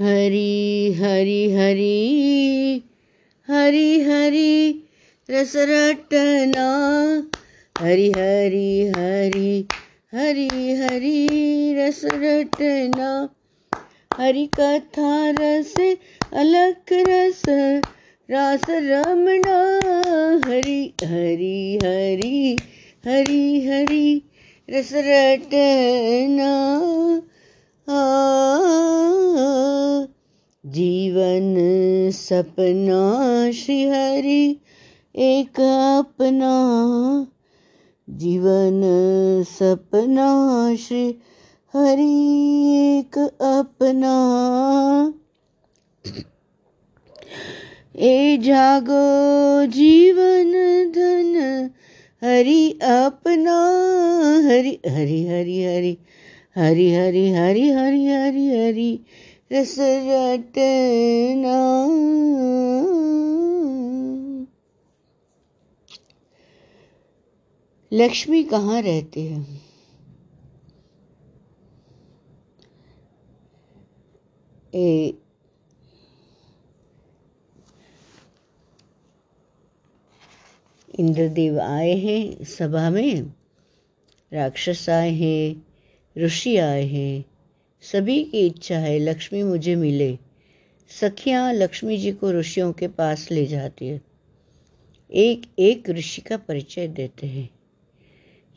हरि हरि हरि हरि हरि, रस रटना। हरि हरि हरि हरि हरि, रस रटना। हरि कथा रस अलग रस, रास रमणा हरि हरि हरि हरि हरि, रस रटना। जीवन सपना श्री हरि एक अपना जीवन सपना श्री हरि एक अपना। ए जागो जीवन धन, हरि अपना, हरि हरि हरि हरि। हरि हरि हरि हरि हरि हरि रस रटना। लक्ष्मी कहाँ रहते हैं? ए, इंद्रदेव आए हैं सभा में, राक्षस आए हैं ऋषि आए हैं। सभी की इच्छा है लक्ष्मी मुझे मिले। सखियाँ लक्ष्मी जी को ऋषियों के पास ले जाती है। एक एक ऋषि का परिचय देते हैं।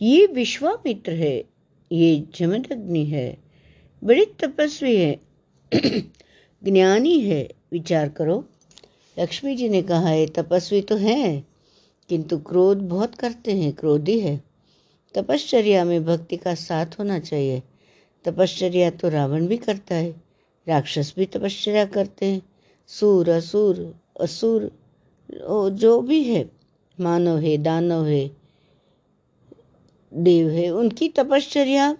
ये विश्वामित्र है। ये जमदग्नि है। बड़ी तपस्वी है। ज्ञानी है। विचार करो। लक्ष्मी जी ने कहा है तपस्वी तो है, किंतु क्रोध बहुत करते हैं। क्रोधी है। तपश्चर्या में भक्ति का साथ होना चाहिए। तपश्चर्या तो रावण भी करता है, राक्षस भी तपश्चर्या करते हैं। सूर, असुर असुर जो भी है, मानव है, दानव है, देव है, उनकी तपश्चर्या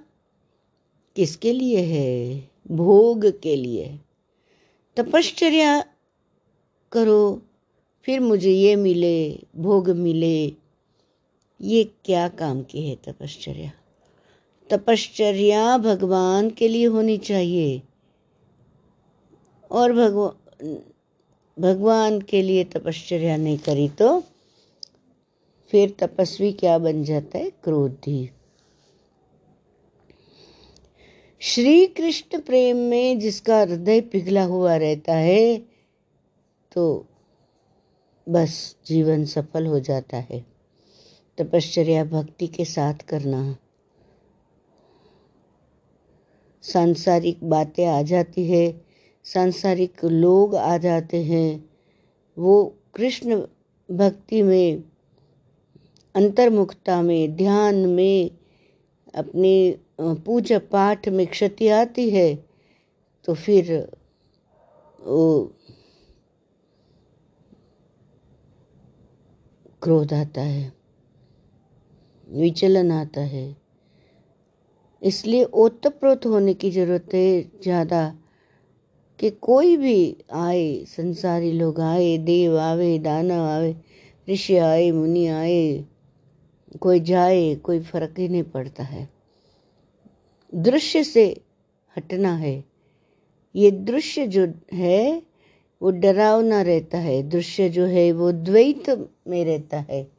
किसके लिए है? भोग के लिए। तपश्चर्या करो, फिर मुझे ये मिले, भोग मिले ये क्या काम की है तपश्चर्या? तपश्चर्या भगवान के लिए होनी चाहिए। और भगवान भगवान के लिए तपश्चर्या नहीं करी तो फिर तपस्वी क्या बन जाता है? क्रोधी। श्री कृष्ण प्रेम में जिसका हृदय पिघला हुआ रहता है तो बस जीवन सफल हो जाता है। तपश्चर्या भक्ति के साथ करना। सांसारिक बातें आ जाती है, सांसारिक लोग आ जाते हैं। वो कृष्ण भक्ति में, अंतर्मुखता में, ध्यान में, अपनी पूजा पाठ में क्षति आती है तो फिर वो क्रोध आता है। विचलन आता है। इसलिए ओतप्रोत होने की ज़रूरत है ज़्यादा कि कोई भी आए, संसारी लोग आए, देव आवे, दानव आवे, ऋषि आए, मुनि आए, कोई जाए, कोई फ़र्क ही नहीं पड़ता है। दृश्य से हटना है। ये दृश्य जो है, वो डरावना रहता है। दृश्य जो है, वो द्वैत में रहता है।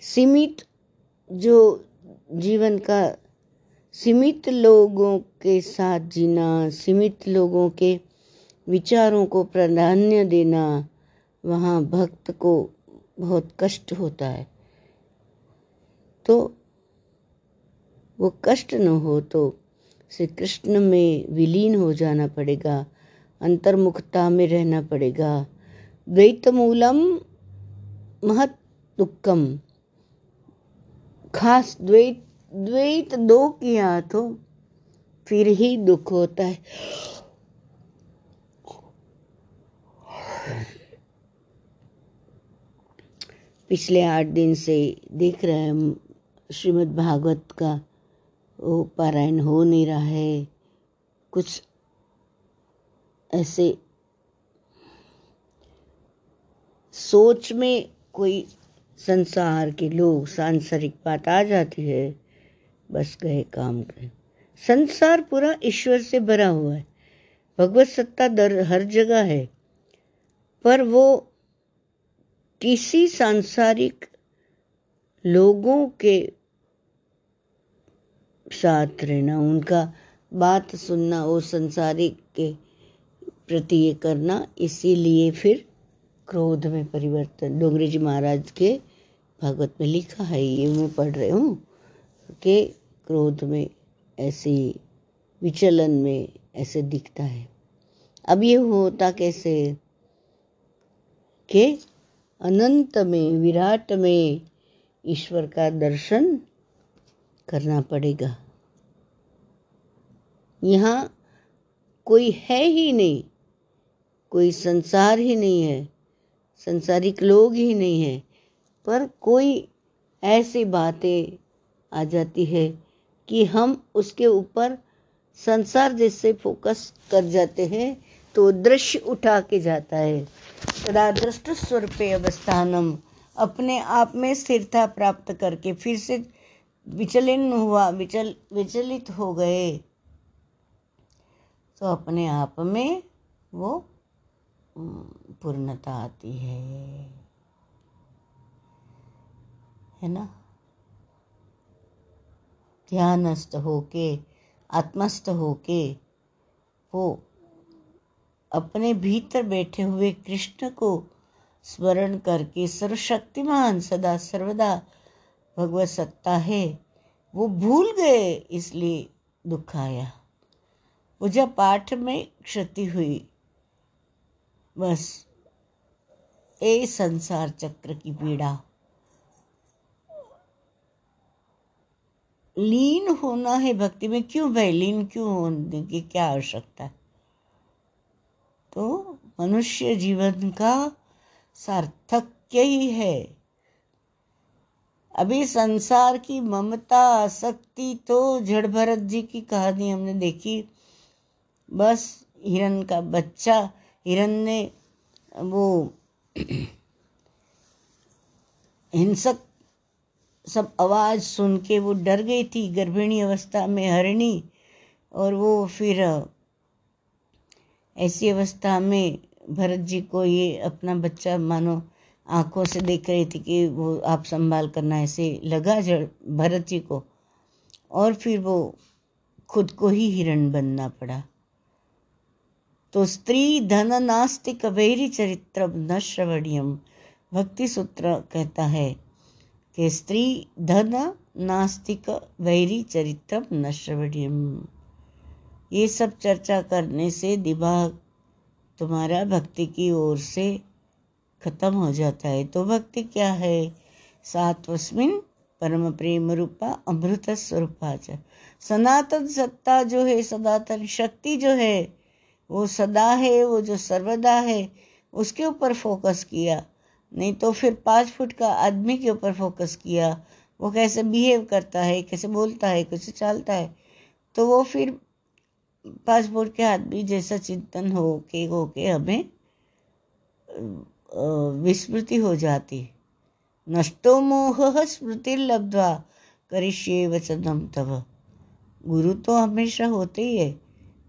सीमित जो जीवन का सीमित लोगों के साथ जीना, सीमित लोगों के विचारों को प्राधान्य देना, वहाँ भक्त को बहुत कष्ट होता है। तो वो कष्ट न हो तो श्री कृष्ण में विलीन हो जाना पड़ेगा, अंतर्मुखता में रहना पड़ेगा। द्वैत मूलम महत खास द्वैत द्वैत दो किया तो फिर ही दुख होता है। पिछले आठ दिन से देख रहे हैं श्रीमद् भागवत का। वो पारायण हो नहीं रहा है। कुछ ऐसे सोच में कोई संसार के लोग सांसारिक बात आ जाती है। बस गए काम गए। संसार पूरा ईश्वर से भरा हुआ है। भगवत सत्ता दर हर जगह है। पर वो किसी सांसारिक लोगों के साथ रहना, उनका बात सुनना और संसारिक के प्रति ये करना, इसीलिए फिर क्रोध में परिवर्तन। डोंगरी जी महाराज के भागवत में लिखा है, ये मैं पढ़ रही हूँ, कि क्रोध में ऐसे, विचलन में ऐसे दिखता है। अब ये होता कैसे? के अनंत में, विराट में ईश्वर का दर्शन करना पड़ेगा। यहाँ कोई है ही नहीं, कोई संसार ही नहीं है, संसारिक लोग ही नहीं है। पर कोई ऐसी बातें आ जाती है कि हम उसके ऊपर संसार जैसे फोकस कर जाते हैं तो दृश्य उठा के जाता है। तदा दृष्ट स्वरूप अवस्थानम, अपने आप में स्थिरता प्राप्त करके फिर से विचलन हुआ, विचल, विचलित हो गए। तो अपने आप में वो पूर्णता आती है। है ना? ध्यानस्थ होके, आत्मस्थ होके वो अपने भीतर बैठे हुए कृष्ण को स्मरण करके सर्वशक्तिमान सदा सर्वदा भगवत सत्ता है, वो भूल गए इसलिए दुख आया। पूजा पाठ में क्षति हुई, बस, ए संसार चक्र की पीड़ा। लीन होना है भक्ति में, क्यों भाई लीन क्यों होने की क्या आवश्यकता? तो मनुष्य जीवन का सार्थक्य ही है। अभी संसार की ममता, आसक्ति तो जड़ भरत जी की कहानी हमने देखी। बस हिरण का बच्चा, हिरन ने वो हिंसक सब आवाज़ सुन के वो डर गई थी, गर्भिणी अवस्था में हरणी और वो फिर, ऐसी अवस्था में भरत जी को ये अपना बच्चा मानो आँखों से देख रही थी कि वो आप संभाल करना ऐसे लगा जड़ भरत जी को। और फिर वो खुद को ही हिरण बनना पड़ा। तो स्त्री धन नास्तिक चरित्र न श्रवणियम भक्ति सूत्र कहता है। कि स्त्री धन, नास्तिक, वैरी चरित्र न श्रवणियम ये सब चर्चा करने से दिमाग तुम्हारा भक्ति की ओर से खत्म हो जाता है। तो भक्ति क्या है? सात्वस्मिन परम प्रेम रूपा अमृत स्वरूपा सनातन सत्ता जो है, सनातन शक्ति जो है, वो सदा है, वो जो सर्वदा है, उसके ऊपर फोकस किया। नहीं तो फिर पाँच फुट का आदमी के ऊपर फोकस किया। वो कैसे बिहेव करता है, कैसे बोलता है, कैसे चलता है? तो वो फिर पाँच फुट के आदमी जैसा चिंतन हो के हो के हमें विस्मृति हो जाती। नष्टो मोह स्मृति लब्धवा करिष्ये वचनम तब गुरु तो हमेशा होते ही है।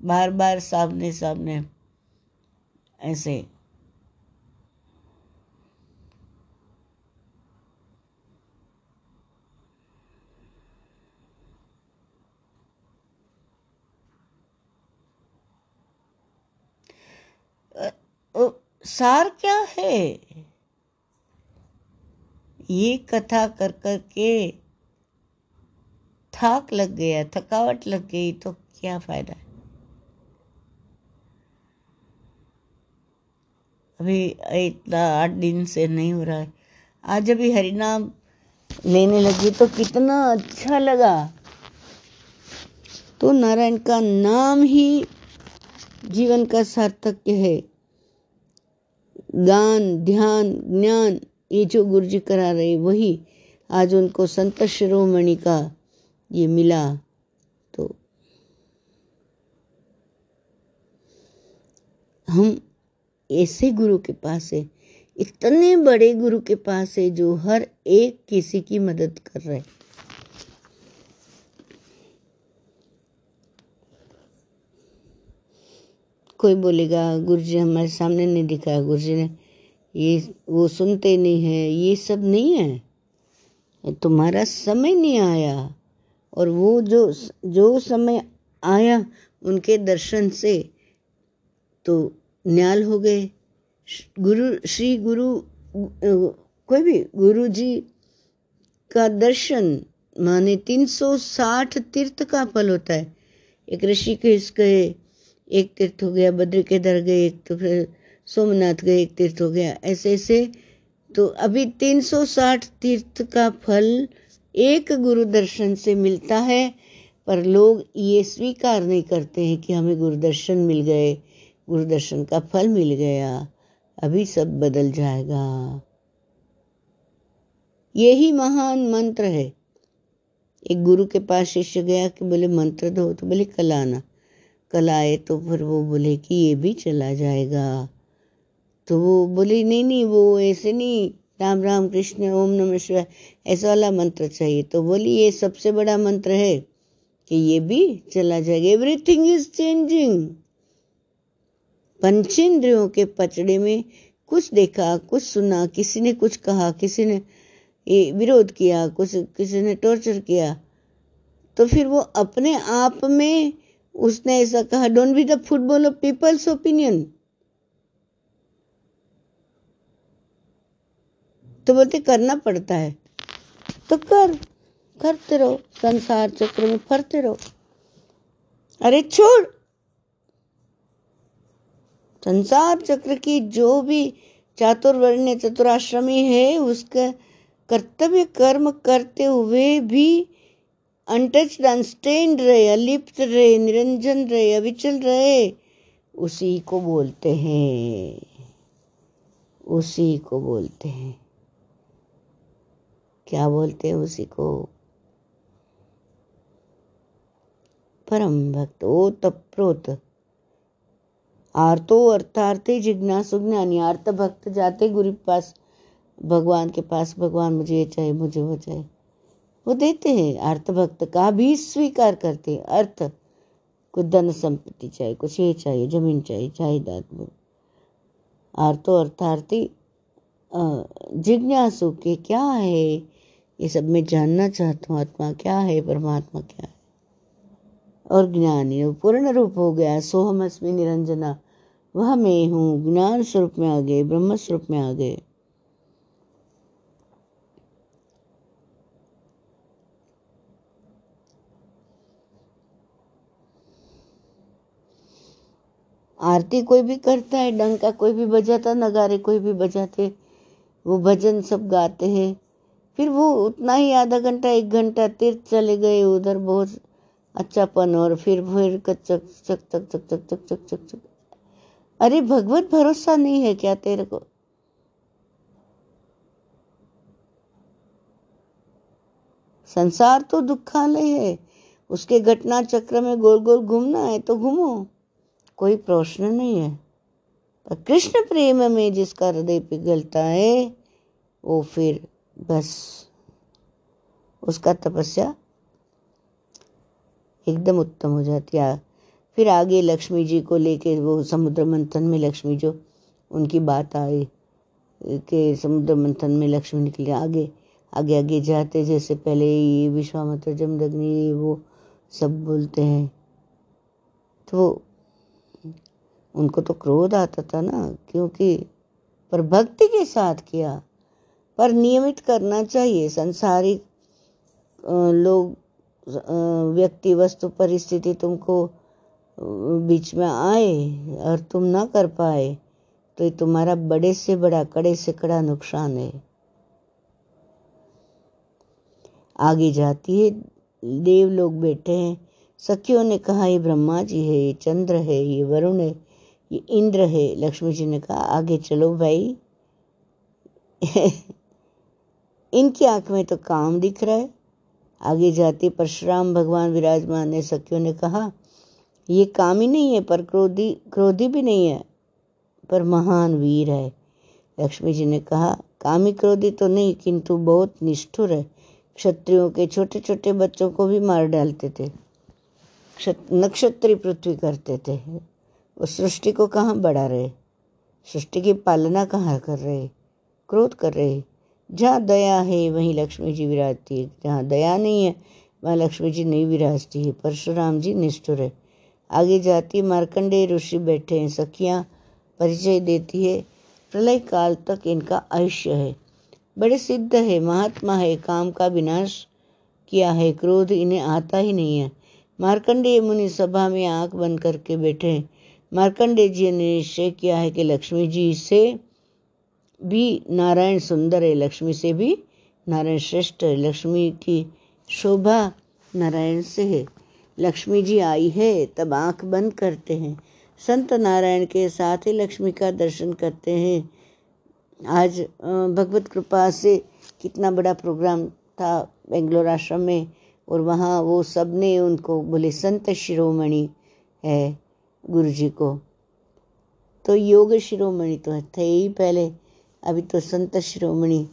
बार बार सामने सामने ऐसे। सार क्या है? ये कथा कर कर के थक लग गया, थकावट लग गई तो क्या फ़ायदा? है अभी इतना आठ दिन से नहीं हो रहा है। आज अभी हरिनाम लेने लगी तो कितना अच्छा लगा। तो नारायण का नाम ही जीवन का सार्थक है। गान, ध्यान, ज्ञान, ये जो गुरु जी करा रहे, वही आज उनको संत शिरोमणि का ये मिला। तो हम ऐसे गुरु के पास है, इतने बड़े गुरु के पास है, जो हर एक किसी की मदद कर रहे कोई बोलेगा गुरु जी हमारे सामने नहीं दिखा गुरु जी ने, ये, वो सुनते नहीं है, ये सब नहीं है। तुम्हारा समय नहीं आया। और वो जो जो समय आया उनके दर्शन से तो न्याल हो गए। गुरु, श्री गुरु, कोई भी गुरु जी का दर्शन माने 360 तीर्थ का फल होता है। एक ऋषि ऋषिकेश गए एक तीर्थ हो गया, बद्र केदार गए, एक तो फिर सोमनाथ गए, एक तीर्थ हो गया, ऐसे ऐसे। तो अभी 360 तीर्थ का फल एक गुरु दर्शन से मिलता है, पर लोग ये स्वीकार नहीं करते हैं कि हमें गुरु दर्शन मिल गए गुरु दर्शन का फल मिल गया, अभी सब बदल जाएगा। यही महान मंत्र है। एक गुरु के पास शिष्य गया कि बोले, मंत्र दो तो बोले, कल आना। कल आए तो फिर वो बोले कि ये भी चला जाएगा। तो वो बोले, नहीं नहीं, वो ऐसे नहीं, राम राम कृष्ण, ओम नमः शिवाय, ऐसा वाला मंत्र चाहिए। तो बोली, ये सबसे बड़ा मंत्र है कि ये भी चला जाएगा। एवरीथिंग इज़ चेंजिंग पंचेंद्रियों के पचड़े में कुछ देखा, कुछ सुना, किसी ने कुछ कहा, किसी ने ये विरोध किया, कुछ, किसी ने टॉर्चर किया तो फिर वो अपने आप में उसने ऐसा कहा don't be the football of people's opinion तो बोलते, करना पड़ता है। तो कर, करते रहो, संसार चक्र में फरते रहो। अरे छोड़! संसार चक्र की जो भी चातुर्वर्ण चतुराश्रमी है, उसका कर्तव्य कर्म करते हुए भी अनटच्ड अनस्टेन्ड रहे, अलिप्त रहे, निरंजन रहे, अविचल रहे, उसी को बोलते हैं। उसी को बोलते हैं। क्या बोलते हैं उसी को? परम भक्त, ओ तप्रोत आर्तो अर्थार्थी जिज्ञासु ज्ञानी अर्थ भक्त जाते गुरु पास, भगवान के पास, भगवान मुझे ये चाहिए मुझे वो चाहिए वो देते हैं। अर्थ भक्त का भी स्वीकार करते हैं। अर्थ, कुछ धन संपत्ति चाहिए, कुछ ये चाहिए, ज़मीन चाहिए, जायदाद आर्थो अर्थार्थी जिज्ञासु के क्या है? ये सब मैं जानना चाहता हूँ। आत्मा क्या है? परमात्मा क्या है? और ज्ञानी पूर्ण रूप हो गया। सोहम अस्मी निरंजना। वह मैं हूँ। ज्ञान स्वरूप में आ गए ब्रह्म स्वरूप में आ गए आरती कोई भी करता है, डंका कोई भी बजाता, नगारे कोई भी बजाते, वो भजन सब गाते हैं। फिर वो उतना ही आधा घंटा, एक घंटा तीर्थ चले गए उधर बहुत अच्छापन और फिर फिर चक चक चक चक चक चक चक चक चक। अरे भगवत भरोसा नहीं है क्या तेरे को? संसार तो दुखालय है, उसके घटना चक्र में गोल गोल घूमना है तो घूमो। कोई प्रश्न नहीं है। पर कृष्ण प्रेम में जिसका हृदय पिघलता है, वो फिर बस उसका तपस्या एकदम उत्तम हो जाती है। फिर आगे लक्ष्मी जी को लेके वो समुद्र मंथन में लक्ष्मी जो उनकी बात आई कि समुद्र मंथन में लक्ष्मी निकले, आगे आगे आगे जाते जैसे पहले ये विश्वामित्र, जमदग्नि, वो सब बोलते हैं। तो उनको तो क्रोध आता था ना, क्योंकि पर भक्ति के साथ किया। पर नियमित करना चाहिए। संसारिक लोग व्यक्ति, वस्तु, परिस्थिति तुमको बीच में आए और तुम ना कर पाए तो ये तुम्हारा बड़े से बड़ा, कड़े से कड़ा नुकसान है। आगे जाती है, देव लोग बैठे हैं। सखियों ने कहा, ये ब्रह्मा जी है, ये चंद्र है, ये वरुण है ये इंद्र है, लक्ष्मी जी ने कहा, आगे चलो भाई। इनकी आँख में तो काम दिख रहा है। आगे जाते परशुराम भगवान विराजमान ने सखियों ने कहा, ये काम ही नहीं है, पर क्रोधी क्रोधी भी नहीं है, पर महान वीर है। लक्ष्मी जी ने कहा, कामी क्रोधी तो नहीं, किंतु बहुत निष्ठुर है। क्षत्रियों के छोटे छोटे बच्चों को भी मार डालते थे। नक्षत्री पृथ्वी करते थे। वो सृष्टि को कहाँ बढ़ा रहे? सृष्टि की पालना कहाँ कर रहे? क्रोध कर रहे? जहाँ दया है, वहीं लक्ष्मी जी विराजती है। जहाँ दया नहीं है, वहाँ लक्ष्मी जी नहीं विराजती है। परशुराम जी निष्ठुर है। आगे जाती मार्कंडे ऋषि बैठे हैं। सखियाँ परिचय देती है। प्रलय काल तक इनका आयुष्य है। बड़े सिद्ध है। महात्मा है। काम का विनाश किया है। क्रोध इन्हें आता ही नहीं है। मार्कंडेय मुनि सभा में आँख बंद करके बैठे हैं। मार्कंडेय जी ने निश्चय किया है कि लक्ष्मी जी से भी नारायण सुंदर है, लक्ष्मी से भी नारायण श्रेष्ठ है, लक्ष्मी की शोभा नारायण से है। लक्ष्मी जी आई है, तब आँख बंद करते हैं। संत नारायण के साथ ही लक्ष्मी का दर्शन करते हैं। आज भगवत कृपा से कितना बड़ा प्रोग्राम था बेंगलोर आश्रम में, और वहाँ वो सबने उनको बोले, संत शिरोमणि है। गुरु जी को। तो योग शिरोमणि तो थे ही पहले, अभी तो संत शिरोमणि।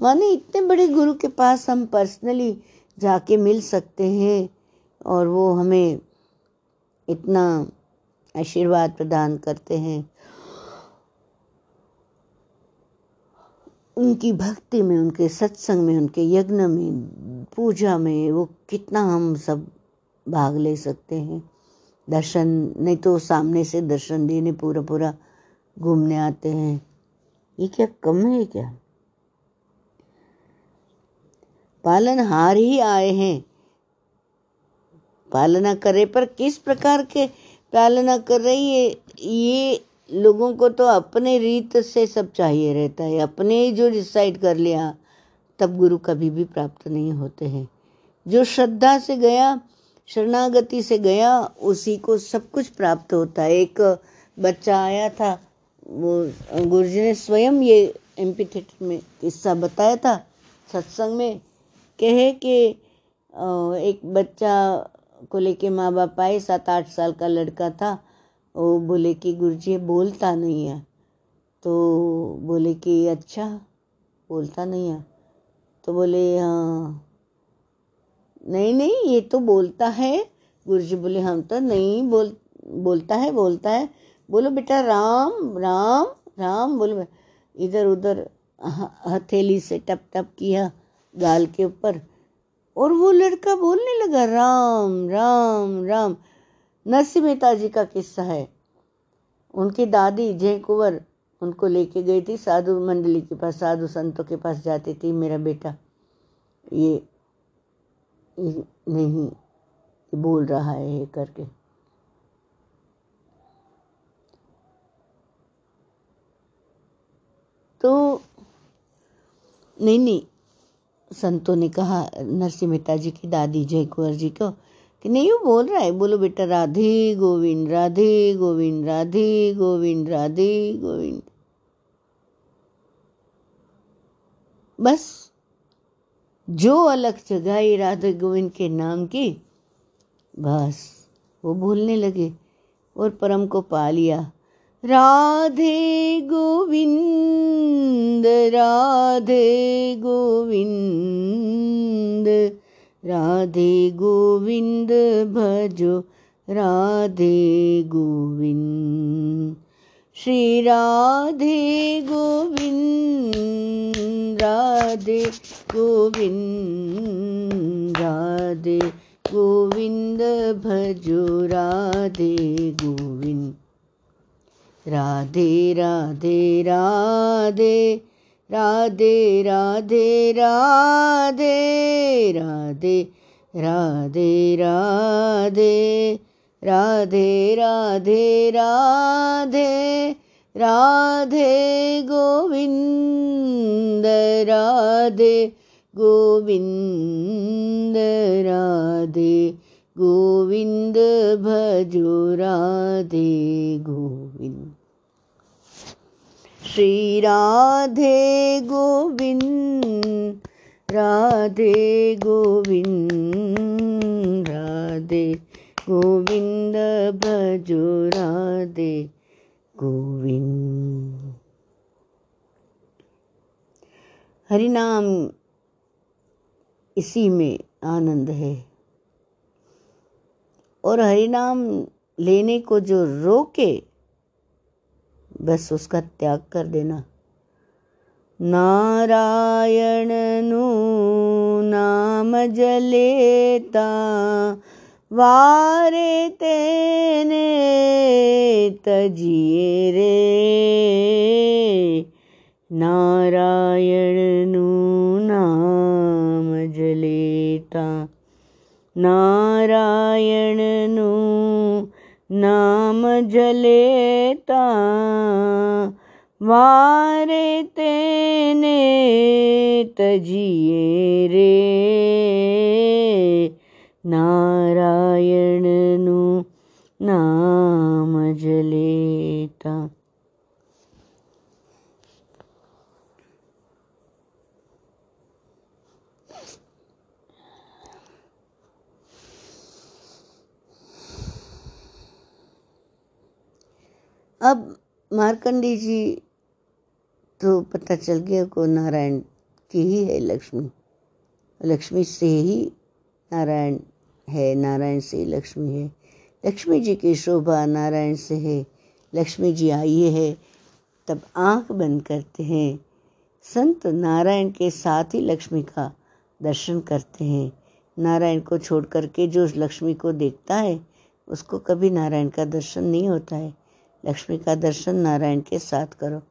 माने इतने बड़े गुरु के पास हम पर्सनली जाके मिल सकते हैं और वो हमें इतना आशीर्वाद प्रदान करते हैं। उनकी भक्ति में, उनके सत्संग में, उनके यज्ञ में, पूजा में वो कितना हम सब भाग ले सकते हैं। दर्शन, नहीं तो सामने से दर्शन देने पूरा पूरा घूमने आते हैं। ये क्या कम है क्या? पालन हार ही आए हैं। पालना करे, पर किस प्रकार के पालना कर रही है? ये लोगों को तो अपने रीत से सब चाहिए रहता है। अपने ही जो डिसाइड कर लिया, तब गुरु कभी भी प्राप्त नहीं होते हैं। जो श्रद्धा से गया शरणागति से गया, उसी को सब कुछ प्राप्त होता है। एक बच्चा आया था, वो गुरु जी ने स्वयं ये एम पी थिएटर में किस्सा बताया था सत्संग में। कहे कि एक बच्चा को लेके माँ बाप आए सात आठ साल का लड़का था। वो बोले कि, गुरुजी बोलता नहीं है। तो बोले कि अच्छा बोलता नहीं है। तो बोले हाँ। नहीं नहीं ये तो बोलता है। गुरु जी बोले हम तो नहीं बोल बोलता है बोलता है। बोलो बेटा राम राम राम बोलो। इधर उधर हथेली से टप टप किया गाल के ऊपर। और वो लड़का बोलने लगा राम राम राम। नरसिंह मेहता जी का किस्सा है। उनकी दादी जय कुंवर उनको लेके गई थी। साधु मंडली के पास साधु संतों के पास जाती थी। मेरा बेटा ये, नहीं, बोल रहा है करके। तो नहीं नहीं, संतों ने कहा, नरसिंह मेहता जी की दादी जय कुंवर जी को, कि नहीं, वो बोल रहा है, बोलो बेटा, राधे गोविंद राधे गोविंद राधे गोविंद राधे गोविंद। बस। जो अलग जगाई राधे गोविंद के नाम की, बस वो भूलने लगे और परम को पा लिया। राधे गोविंद राधे गोविंद राधे गोविंद भजो, राधे गोविंद। श्री राधे गोविंद। राधे गोविंद राधे गोविंद भजो राधे गोविंद राधे राधे राधे राधे राधे राधे राधे राधे राधे राधे राधे राधे राधे गोविंद राधे गोविंद राधे गोविंद, भजो राधे गोविंद। श्री राधे गोविंद राधे गोविंद राधे गोविंद, भजो राधे गोविंद। हरिनाम इसी में आनंद है। और हरिनाम लेने को जो रोके, बस उसका त्याग कर देना। नारायण नू नाम जलेता વારે તેને તજીએ રે નારાયણનું નામ જલેતા નારાયણનું નામ જલેતા વારે તેને તજીએ રે નારાયણનું નામ જલેતા अब मार्कंडी जी तो पता चल गया को नारायण की ही है लक्ष्मी लक्ष्मी से ही नारायण है, नारायण से लक्ष्मी है। लक्ष्मी जी की शोभा नारायण से है। लक्ष्मी जी आई है, तब आँख बंद करते हैं। संत नारायण के साथ ही लक्ष्मी का दर्शन करते हैं। नारायण को छोड़ करके जो लक्ष्मी को देखता है, उसको कभी नारायण का दर्शन नहीं होता है। लक्ष्मी का दर्शन नारायण के साथ करो।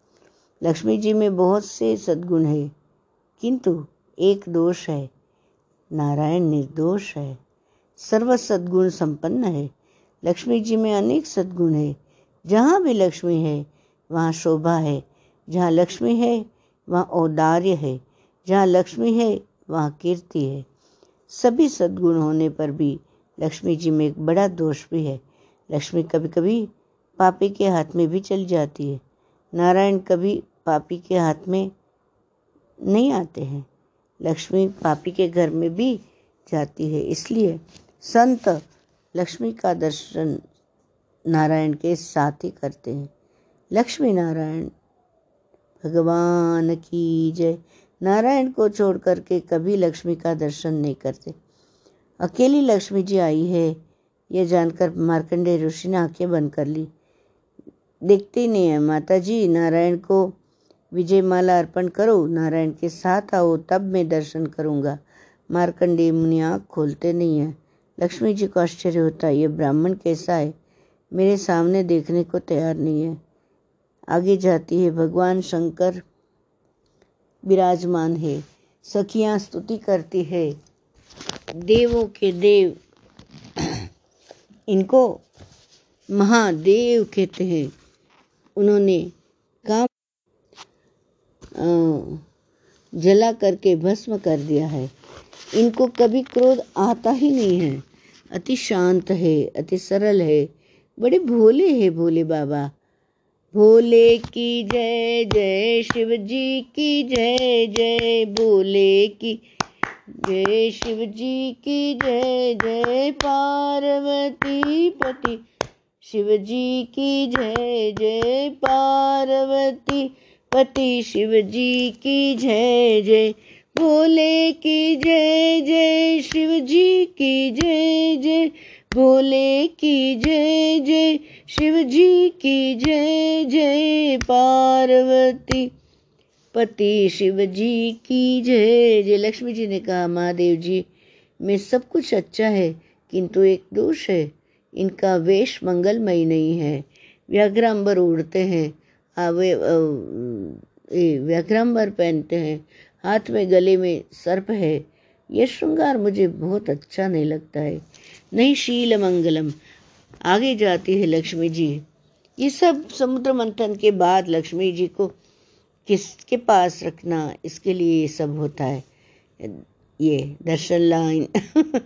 लक्ष्मी जी में बहुत से सद्गुण है, किंतु एक दोष है। नारायण निर्दोष है। सर्व सद्गुण संपन्न है। लक्ष्मी जी में अनेक सद्गुण है। जहाँ भी लक्ष्मी है, वहाँ शोभा है। जहाँ लक्ष्मी है, वहाँ औदार्य है। जहाँ लक्ष्मी है, वहाँ कीर्ति है। सभी सद्गुण होने पर भी लक्ष्मी जी में एक बड़ा दोष भी है। लक्ष्मी कभी कभी पापी के हाथ में भी चली जाती है। नारायण कभी पापी के हाथ में नहीं आते हैं। लक्ष्मी पापी के घर में भी जाती है, इसलिए संत लक्ष्मी का दर्शन नारायण के साथ ही करते हैं। लक्ष्मी नारायण, भगवान की जय। नारायण को छोड़ करके कभी लक्ष्मी का दर्शन नहीं करते। अकेली लक्ष्मी जी आई है यह जानकर मार्कंडे ऋषि ने आँखें बंद कर ली। देखते ही नहीं है माता जी नारायण को विजय माला अर्पण करो, नारायण के साथ आओ, तब मैं दर्शन करूँगा। मार्कंडेय मुनि आँख खोलते नहीं है। लक्ष्मी जी को आश्चर्य होता है, ये ब्राह्मण कैसा है? मेरे सामने देखने को तैयार नहीं है। आगे जाती है, भगवान शंकर विराजमान है। सखियाँ स्तुति करती है। देवों के देव इनको महादेव कहते हैं। उन्होंने काम जला करके भस्म कर दिया है। इनको कभी क्रोध आता ही नहीं है। अति शांत है, अति सरल है। बड़े भोले है भोले बाबा। भोले की जय जय शिव जी की जय जय भोले की जय शिव जी की जय जय पार्वती पति। शिव जी की जय जय पार्वती पति शिव जी की जय जय, भोले की जय जय शिव जी की जय जय, भोले की जय जय शिव जी की जय जय, पार्वती। पति शिव जी की जय जय, लक्ष्मी जी ने कहा, महादेव जी, में सब कुछ अच्छा है, किंतु एक दोष है, इनका वेश मंगलमय नहीं है, व्याघ्रांबर उड़ते हैं वे व्याघ्रांबर पहनते हैं। हाथ में गले में सर्प है। यह श्रृंगार मुझे बहुत अच्छा नहीं लगता है। नहीं, शील मंगलम। आगे जाती है लक्ष्मी जी। ये सब समुद्र मंथन के बाद लक्ष्मी जी को किसके पास रखना, इसके लिए ये सब होता है। ये दर्शन लाइन।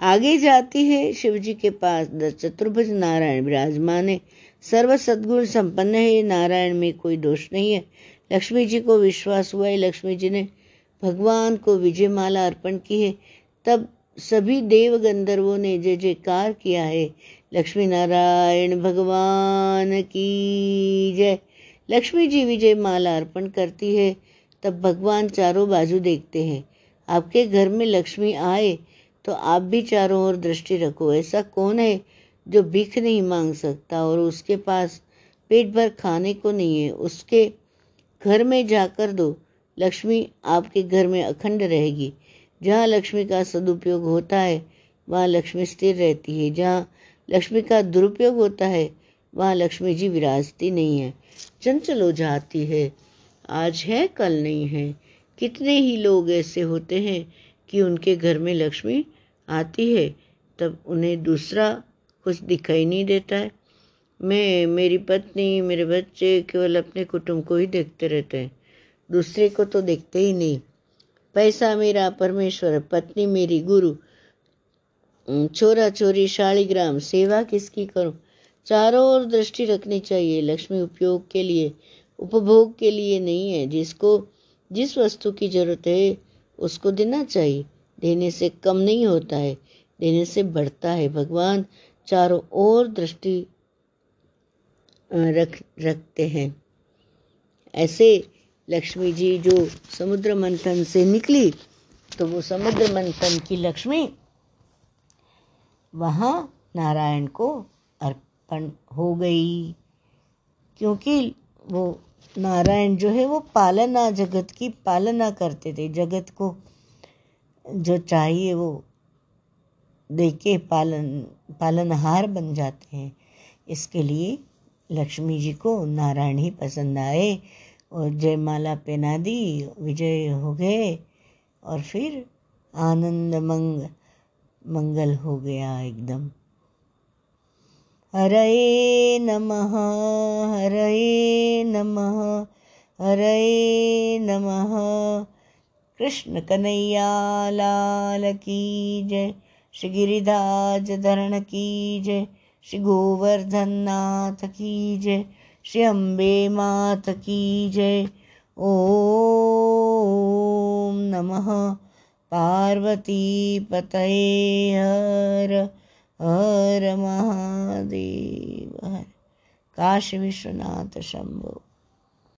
आगे जाती है शिव जी के पास। चतुर्भुज नारायण विराजमान है। सर्व सद्गुण संपन्न है, ये नारायण में कोई दोष नहीं है। लक्ष्मी जी को विश्वास हुआ है, लक्ष्मी जी ने भगवान को विजय माला अर्पण की है। तब सभी देव गंधर्वों ने जय जयकार किया है। लक्ष्मी नारायण, भगवान की जय। लक्ष्मी जी विजय माला अर्पण करती है, तब भगवान चारों बाजू देखते हैं। आपके घर में लक्ष्मी आए तो आप भी चारों ओर दृष्टि रखो, ऐसा कौन है जो भीख नहीं मांग सकता और उसके पास पेट भर खाने को नहीं है, उसके घर में जाकर दो। लक्ष्मी आपके घर में अखंड रहेगी। जहाँ लक्ष्मी का सदुपयोग होता है, वहाँ लक्ष्मी स्थिर रहती है। जहाँ लक्ष्मी का दुरुपयोग होता है, वहाँ लक्ष्मी जी विराजती नहीं है। चंचल हो जाती है। आज है, कल नहीं है। कितने ही लोग ऐसे होते हैं कि उनके घर में लक्ष्मी आती है, तब उन्हें दूसरा कुछ दिखाई नहीं देता है। मैं, मेरी पत्नी, मेरे बच्चे केवल अपने कुटुंब को ही देखते रहते हैं। दूसरे को तो देखते ही नहीं। पैसा मेरा, परमेश्वर, पत्नी मेरी, गुरु। छोरा छोरी, शालीग्राम, सेवा किसकी करूँ? चारों ओर दृष्टि रखनी चाहिए। लक्ष्मी उपयोग के लिए, उपभोग के लिए नहीं है। जिसको, जिस वस्तु की ज़रूरत है, उसको देना चाहिए। देने से कम नहीं होता है। देने से बढ़ता है। भगवान चारों ओर दृष्टि रख, रखते हैं। ऐसे लक्ष्मी जी जो समुद्र मंथन से निकली तो वो समुद्र मंथन की लक्ष्मी वहाँ नारायण को अर्पण हो गई। क्योंकि वो नारायण जो है, वो पालना, जगत की पालना करते थे। जगत को जो चाहिए, वो दे के पालन, पालनहार बन जाते हैं। इसके लिए लक्ष्मी जी को नारायण ही पसंद आए और जयमाला पहना दी, विजय हो गए और फिर आनंद मंग, मंगल हो गया एकदम। हरे नमः हरे नमः हरे नमः। कृष्ण कन्हैया, लाल की जय। श्री गिरिधाज धरण की जय, श्री गोवर्धन नाथ की जय, श्री अम्बे मात की जय। ओम नमः। पार्वती पतये हर हर महादेव। हर। काशी विश्वनाथ शंभो।